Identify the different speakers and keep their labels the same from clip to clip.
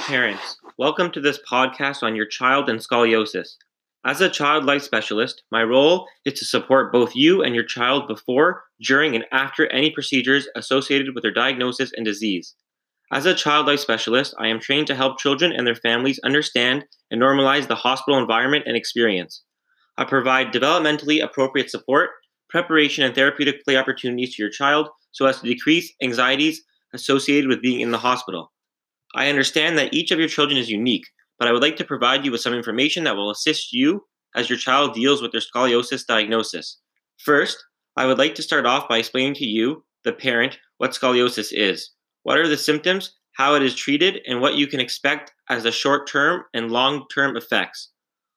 Speaker 1: parents. Welcome to this podcast on your child and scoliosis. As a child life specialist, my role is to support both you and your child before, during, and after any procedures associated with their diagnosis and disease. As a child life specialist, I am trained to help children and their families understand and normalize the hospital environment and experience. I provide developmentally appropriate support, preparation, and therapeutic play opportunities to your child so as to decrease anxieties associated with being in the hospital. I understand that each of your children is unique, but I would like to provide you with some information that will assist you as your child deals with their scoliosis diagnosis. First, I would like to start off by explaining to you, the parent, what scoliosis is, what are the symptoms, how it is treated, and what you can expect as the short term and long term effects.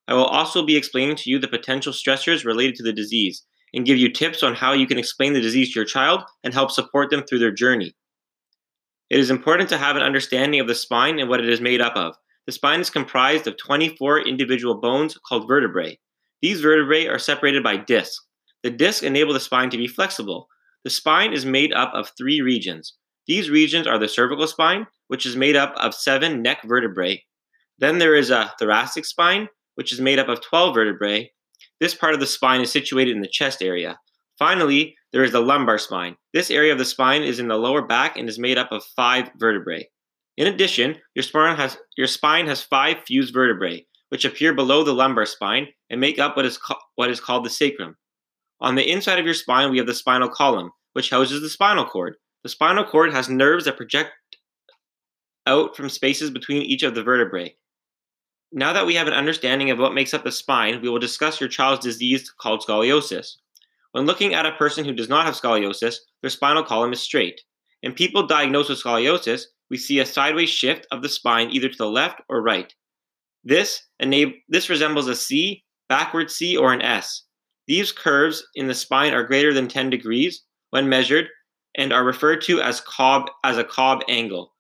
Speaker 1: I will also be explaining to you the potential stressors related to the disease and give you tips on how you can explain the disease to your child and help support them through their journey. It is important to have an understanding of the spine and what it is made up of. The spine is comprised of 24 individual bones called vertebrae. These vertebrae are separated by discs. The discs enable the spine to be flexible. The spine is made up of three regions. These regions are the cervical spine, which is made up of seven neck vertebrae. Then there is a thoracic spine, which is made up of 12 vertebrae. This part of the spine is situated in the chest area. Finally, there is the lumbar spine. This area of the spine is in the lower back and is made up of five vertebrae. In addition, your spine has, your spine has five fused vertebrae, which appear below the lumbar spine and make up what is, co- what is called the sacrum. On the inside of your spine, we have the spinal column, which houses the spinal cord. The spinal cord has nerves that project out from spaces between each of the vertebrae. Now that we have an understanding of what makes up the spine, we will discuss your child's disease called scoliosis. When looking at a person who does not have scoliosis, their spinal column is straight. In people diagnosed with scoliosis, we see a sideways shift of the spine either to the left or right. This, enab- this resembles a C, backward C, or an S. These curves in the spine are greater than 10 degrees when measured and are referred to as, Cobb, as a Cobb angle.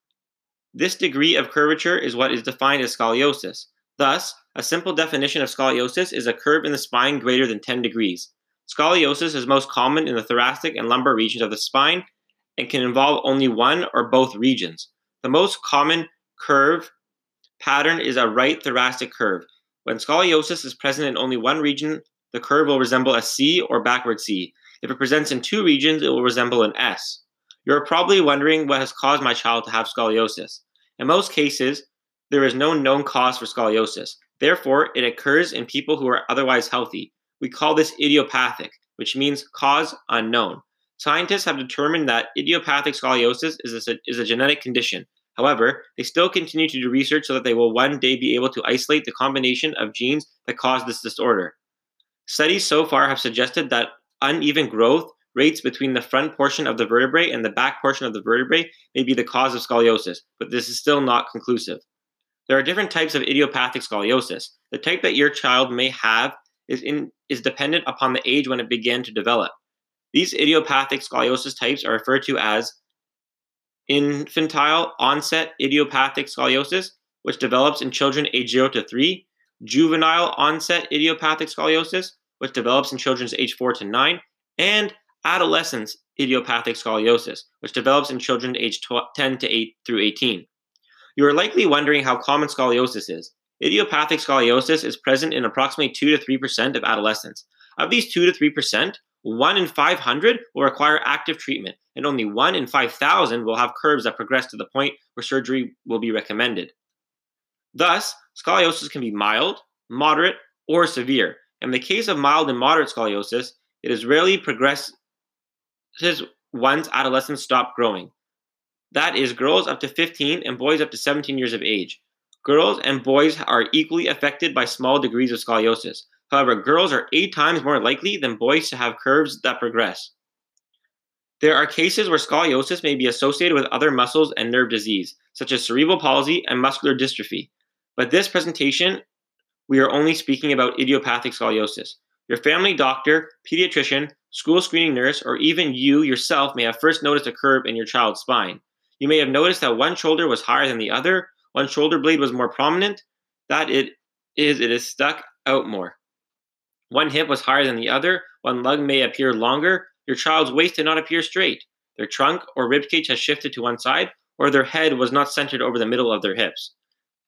Speaker 1: This degree of curvature is what is defined as scoliosis. Thus, a simple definition of scoliosis is a curve in the spine greater than 10 degrees. Scoliosis is most common in the thoracic and lumbar regions of the spine and can involve only one or both regions. The most common curve pattern is a right thoracic curve. When scoliosis is present in only one region, the curve will resemble a C or backward C. If it presents in two regions, it will resemble an S. You're probably wondering what has caused my child to have scoliosis. In most cases, there is no known cause for scoliosis. Therefore, it occurs in people who are otherwise healthy. We call this idiopathic, which means cause unknown. Scientists have determined that idiopathic scoliosis is a, is a genetic condition. However, they still continue to do research so that they will one day be able to isolate the combination of genes that cause this disorder. Studies so far have suggested that uneven growth rates between the front portion of the vertebrae and the back portion of the vertebrae may be the cause of scoliosis, but this is still not conclusive. There are different types of idiopathic scoliosis. The type that your child may have is, in, is dependent upon the age when it began to develop. These idiopathic scoliosis types are referred to as infantile onset idiopathic scoliosis, which develops in children age 0 to 3, juvenile onset idiopathic scoliosis, which develops in children age 4 to 9, and adolescence idiopathic scoliosis, which develops in children age 10 to 8 through 18. You are likely wondering how common scoliosis is. Idiopathic scoliosis is present in approximately 2 to 3% of adolescents. Of these 2 to 3%, 1 in 500 will require active treatment, and only 1 in 5,000 will have curves that progress to the point where surgery will be recommended. Thus, scoliosis can be mild, moderate, or severe. In the case of mild and moderate scoliosis, it is rarely progresses once adolescents stop growing. That is, girls up to 15 and boys up to 17 years of age. Girls and boys are equally affected by small degrees of scoliosis. However, girls are eight times more likely than boys to have curves that progress. There are cases where scoliosis may be associated with other muscles and nerve disease, such as cerebral palsy and muscular dystrophy. But this presentation, we are only speaking about idiopathic scoliosis. Your family doctor, pediatrician, school screening nurse, or even you yourself may have first noticed a curve in your child's spine. You may have noticed that one shoulder was higher than the other, one shoulder blade was more prominent, that it is it is stuck out more. One hip was higher than the other, one lug may appear longer, your child's waist did not appear straight, their trunk or rib cage has shifted to one side, or their head was not centered over the middle of their hips.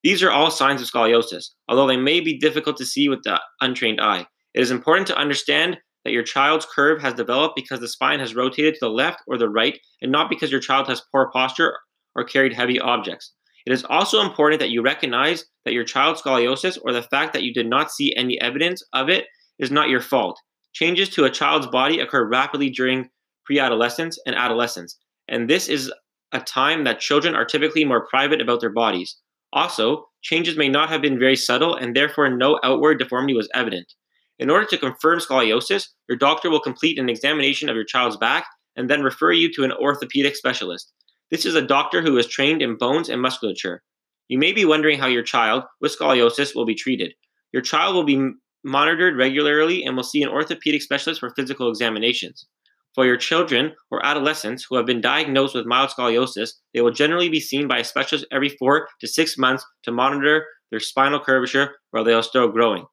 Speaker 1: These are all signs of scoliosis, although they may be difficult to see with the untrained eye. It is important to understand that your child's curve has developed because the spine has rotated to the left or the right, and not because your child has poor posture or carried heavy objects. It is also important that you recognize that your child's scoliosis or the fact that you did not see any evidence of it is not your fault. Changes to a child's body occur rapidly during pre-adolescence and adolescence, and this is a time that children are typically more private about their bodies. Also, changes may not have been very subtle and therefore no outward deformity was evident. In order to confirm scoliosis, your doctor will complete an examination of your child's back and then refer you to an orthopedic specialist. This is a doctor who is trained in bones and musculature. You may be wondering how your child with scoliosis will be treated. Your child will be monitored regularly and will see an orthopedic specialist for physical examinations. For your children or adolescents who have been diagnosed with mild scoliosis, they will generally be seen by a specialist every four to six months to monitor their spinal curvature while they are still growing.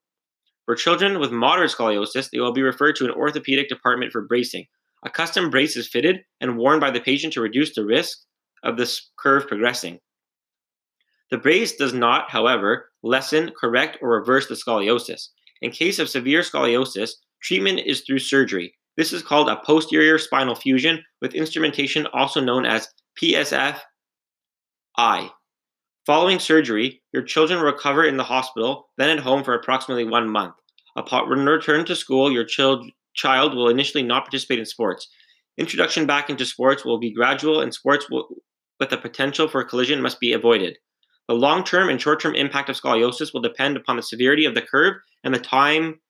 Speaker 1: For children with moderate scoliosis, they will be referred to an orthopedic department for bracing. A custom brace is fitted and worn by the patient to reduce the risk of this curve progressing. The brace does not, however, lessen, correct, or reverse the scoliosis. In case of severe scoliosis, treatment is through surgery. This is called a posterior spinal fusion with instrumentation also known as PSF I. Following surgery, your children recover in the hospital, then at home for approximately one month. Upon return to school, your child, child will initially not participate in sports. Introduction back into sports will be gradual, and sports will, with the potential for collision must be avoided. The long term and short term impact of scoliosis will depend upon the severity of the curve and the time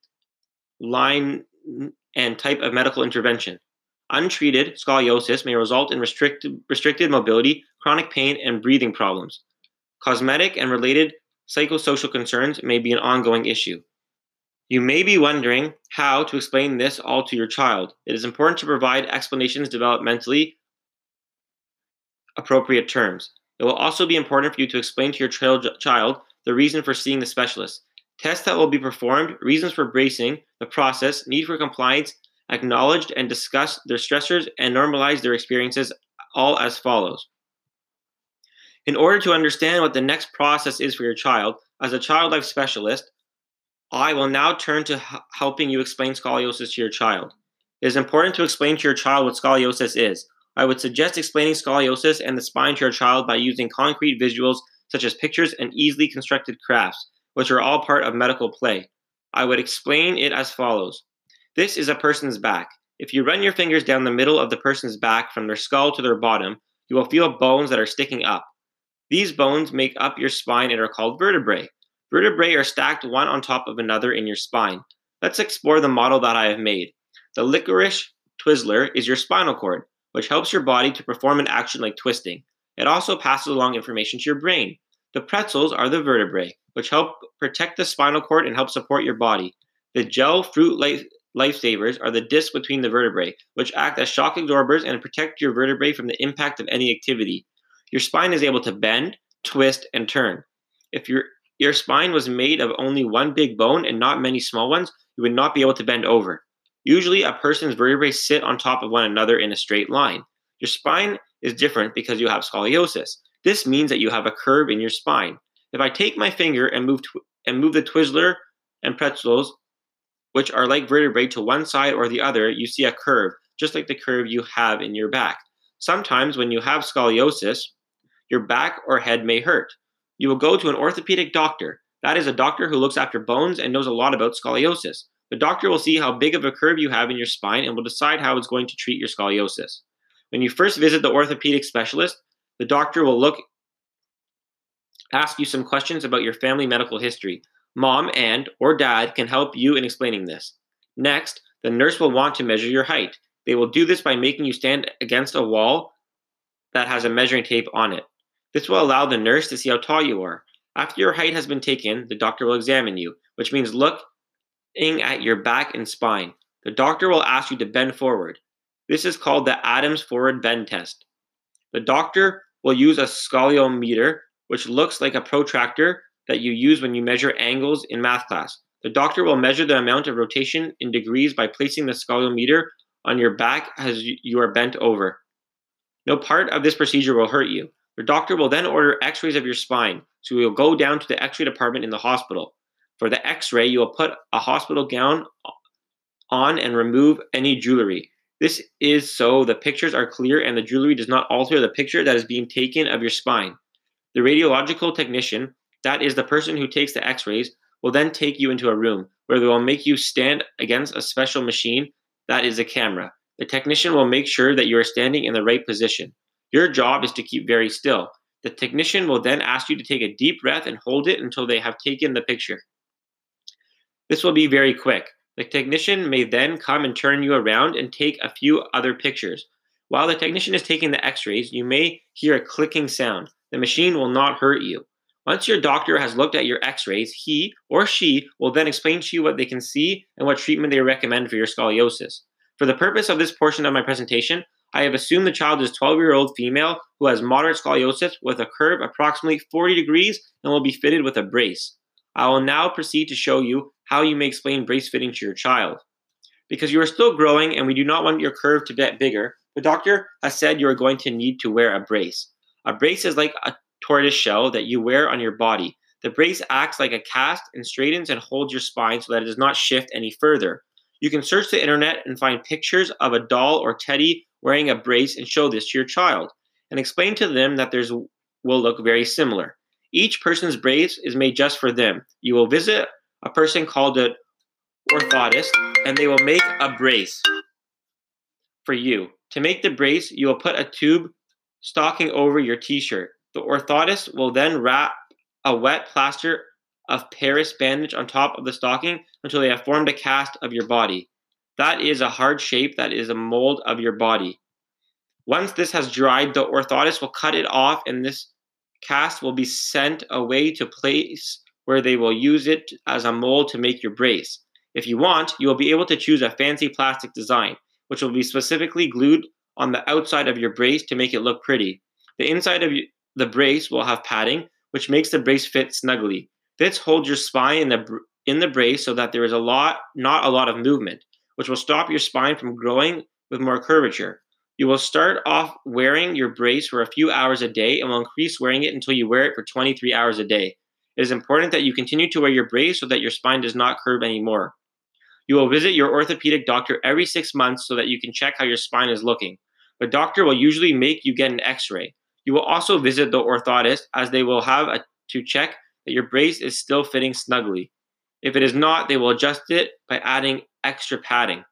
Speaker 1: line and type of medical intervention. Untreated scoliosis may result in restricted, restricted mobility, chronic pain, and breathing problems. Cosmetic and related psychosocial concerns may be an ongoing issue. You may be wondering how to explain this all to your child. It is important to provide explanations developmentally appropriate terms. It will also be important for you to explain to your child the reason for seeing the specialist, tests that will be performed, reasons for bracing, the process, need for compliance, acknowledged and discuss their stressors, and normalize their experiences, all as follows. In order to understand what the next process is for your child, as a child life specialist, I will now turn to h- helping you explain scoliosis to your child. It is important to explain to your child what scoliosis is. I would suggest explaining scoliosis and the spine to your child by using concrete visuals such as pictures and easily constructed crafts, which are all part of medical play. I would explain it as follows This is a person's back. If you run your fingers down the middle of the person's back from their skull to their bottom, you will feel bones that are sticking up. These bones make up your spine and are called vertebrae. Vertebrae are stacked one on top of another in your spine. Let's explore the model that I have made. The licorice Twizzler is your spinal cord which helps your body to perform an action like twisting. It also passes along information to your brain. The pretzels are the vertebrae, which help protect the spinal cord and help support your body. The gel fruit life, lifesavers are the discs between the vertebrae, which act as shock absorbers and protect your vertebrae from the impact of any activity. Your spine is able to bend, twist, and turn. If your your spine was made of only one big bone and not many small ones, you would not be able to bend over. Usually, a person's vertebrae sit on top of one another in a straight line. Your spine is different because you have scoliosis. This means that you have a curve in your spine. If I take my finger and move tw- and move the Twizzler and pretzels, which are like vertebrae, to one side or the other, you see a curve, just like the curve you have in your back. Sometimes, when you have scoliosis, your back or head may hurt. You will go to an orthopedic doctor. That is a doctor who looks after bones and knows a lot about scoliosis. The doctor will see how big of a curve you have in your spine and will decide how it's going to treat your scoliosis. When you first visit the orthopedic specialist, the doctor will look ask you some questions about your family medical history. Mom and or dad can help you in explaining this. Next, the nurse will want to measure your height. They will do this by making you stand against a wall that has a measuring tape on it. This will allow the nurse to see how tall you are. After your height has been taken, the doctor will examine you, which means looking at your back and spine. The doctor will ask you to bend forward. This is called the Adams forward bend test. The doctor will use a scoliometer, which looks like a protractor that you use when you measure angles in math class. The doctor will measure the amount of rotation in degrees by placing the scoliometer on your back as you are bent over. No part of this procedure will hurt you. Your doctor will then order x rays of your spine, so you will go down to the x ray department in the hospital. For the x ray, you will put a hospital gown on and remove any jewelry. This is so the pictures are clear and the jewelry does not alter the picture that is being taken of your spine. The radiological technician, that is the person who takes the x rays, will then take you into a room where they will make you stand against a special machine that is a camera. The technician will make sure that you are standing in the right position. Your job is to keep very still. The technician will then ask you to take a deep breath and hold it until they have taken the picture. This will be very quick. The technician may then come and turn you around and take a few other pictures. While the technician is taking the x rays, you may hear a clicking sound. The machine will not hurt you. Once your doctor has looked at your x rays, he or she will then explain to you what they can see and what treatment they recommend for your scoliosis. For the purpose of this portion of my presentation, I have assumed the child is 12 year old female who has moderate scoliosis with a curve approximately 40 degrees and will be fitted with a brace. I will now proceed to show you how you may explain brace fitting to your child. Because you are still growing and we do not want your curve to get bigger, the doctor has said you are going to need to wear a brace. A brace is like a tortoise shell that you wear on your body. The brace acts like a cast and straightens and holds your spine so that it does not shift any further. You can search the internet and find pictures of a doll or teddy wearing a brace and show this to your child and explain to them that theirs will look very similar. Each person's brace is made just for them. You will visit a person called an orthotist, and they will make a brace for you. To make the brace, you will put a tube stocking over your t shirt. The orthotist will then wrap a wet plaster of Paris bandage on top of the stocking until they have formed a cast of your body. That is a hard shape that is a mold of your body. Once this has dried, the orthotist will cut it off and this cast will be sent away to place where they will use it as a mold to make your brace. If you want, you will be able to choose a fancy plastic design, which will be specifically glued on the outside of your brace to make it look pretty. The inside of the brace will have padding, which makes the brace fit snugly. Fits hold your spine in the in the brace so that there is a lot not a lot of movement, which will stop your spine from growing with more curvature. You will start off wearing your brace for a few hours a day and will increase wearing it until you wear it for 23 hours a day. It is important that you continue to wear your brace so that your spine does not curve anymore. You will visit your orthopedic doctor every six months so that you can check how your spine is looking. The doctor will usually make you get an x ray. You will also visit the orthotist as they will have a, to check that your brace is still fitting snugly. If it is not, they will adjust it by adding extra padding.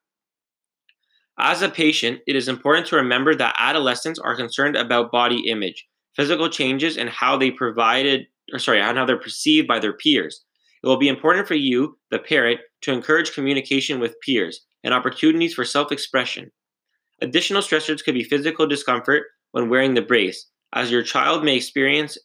Speaker 1: As a patient, it is important to remember that adolescents are concerned about body image, physical changes, and how they provided or sorry, how they're perceived by their peers. It will be important for you, the parent, to encourage communication with peers and opportunities for self expression. Additional stressors could be physical discomfort when wearing the brace, as your child may experience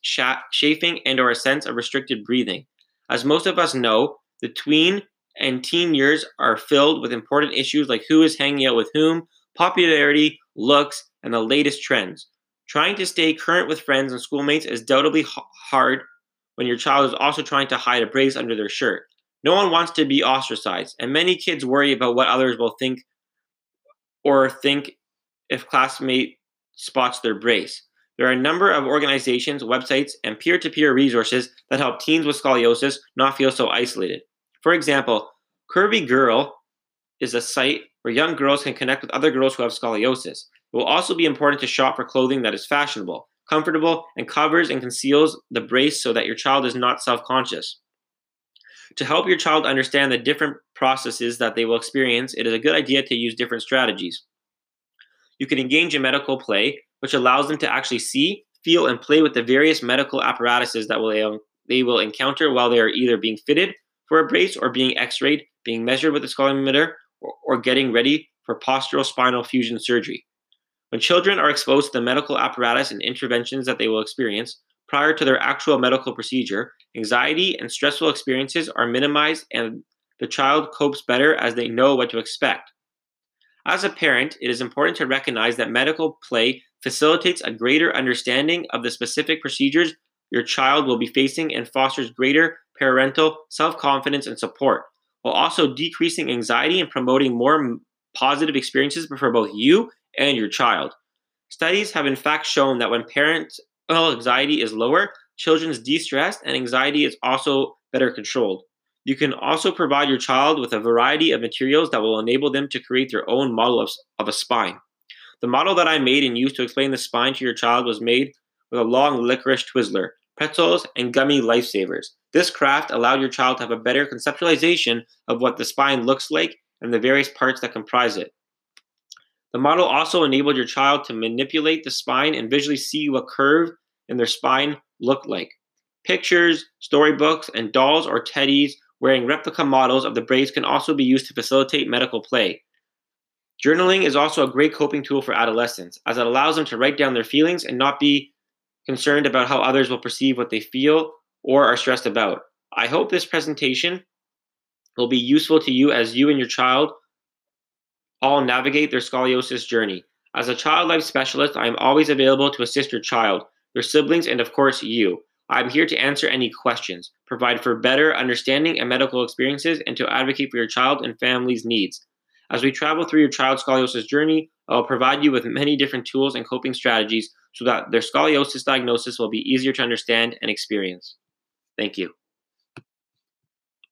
Speaker 1: chafing and or a sense of restricted breathing. As most of us know, the tween and teen years are filled with important issues like who is hanging out with whom, popularity, looks, and the latest trends. Trying to stay current with friends and schoolmates is doubly hard when your child is also trying to hide a brace under their shirt. No one wants to be ostracized, and many kids worry about what others will think or think if classmate spots their brace. There are a number of organizations, websites, and peer to peer resources that help teens with scoliosis not feel so isolated. For example, Curvy Girl is a site where young girls can connect with other girls who have scoliosis. It will also be important to shop for clothing that is fashionable, comfortable, and covers and conceals the brace so that your child is not self conscious. To help your child understand the different processes that they will experience, it is a good idea to use different strategies. You can engage in medical play, which allows them to actually see, feel, and play with the various medical apparatuses that will, um, they will encounter while they are either being fitted for a brace or being x rayed, being measured with a scoliometer, or, or getting ready for posterior spinal fusion surgery. When children are exposed to the medical apparatus and interventions that they will experience prior to their actual medical procedure, anxiety and stressful experiences are minimized and the child copes better as they know what to expect. As a parent, it is important to recognize that medical play facilitates a greater understanding of the specific procedures your child will be facing and fosters greater parental self confidence and support, while also decreasing anxiety and promoting more positive experiences for both you and your child. Studies have in fact shown that when parents anxiety is lower, children's de stress and anxiety is also better controlled. You can also provide your child with a variety of materials that will enable them to create their own model of, of a spine. The model that I made and used to explain the spine to your child was made with a long licorice Twizzler, pretzels, and gummy lifesavers. This craft allowed your child to have a better conceptualization of what the spine looks like and the various parts that comprise it. The model also enabled your child to manipulate the spine and visually see what curve in their spine looked like. Pictures, storybooks, and dolls or teddies wearing replica models of the braids can also be used to facilitate medical play. Journaling is also a great coping tool for adolescents, as it allows them to write down their feelings and not be concerned about how others will perceive what they feel or are stressed about. I hope this presentation will be useful to you as you and your child all navigate their scoliosis journey. As a child life specialist, I am always available to assist your child, their siblings, and of course, you. I'm here to answer any questions, provide for better understanding and medical experiences, and to advocate for your child and family's needs. As we travel through your child's scoliosis journey, I will provide you with many different tools and coping strategies so that their scoliosis diagnosis will be easier to understand and experience. Thank you.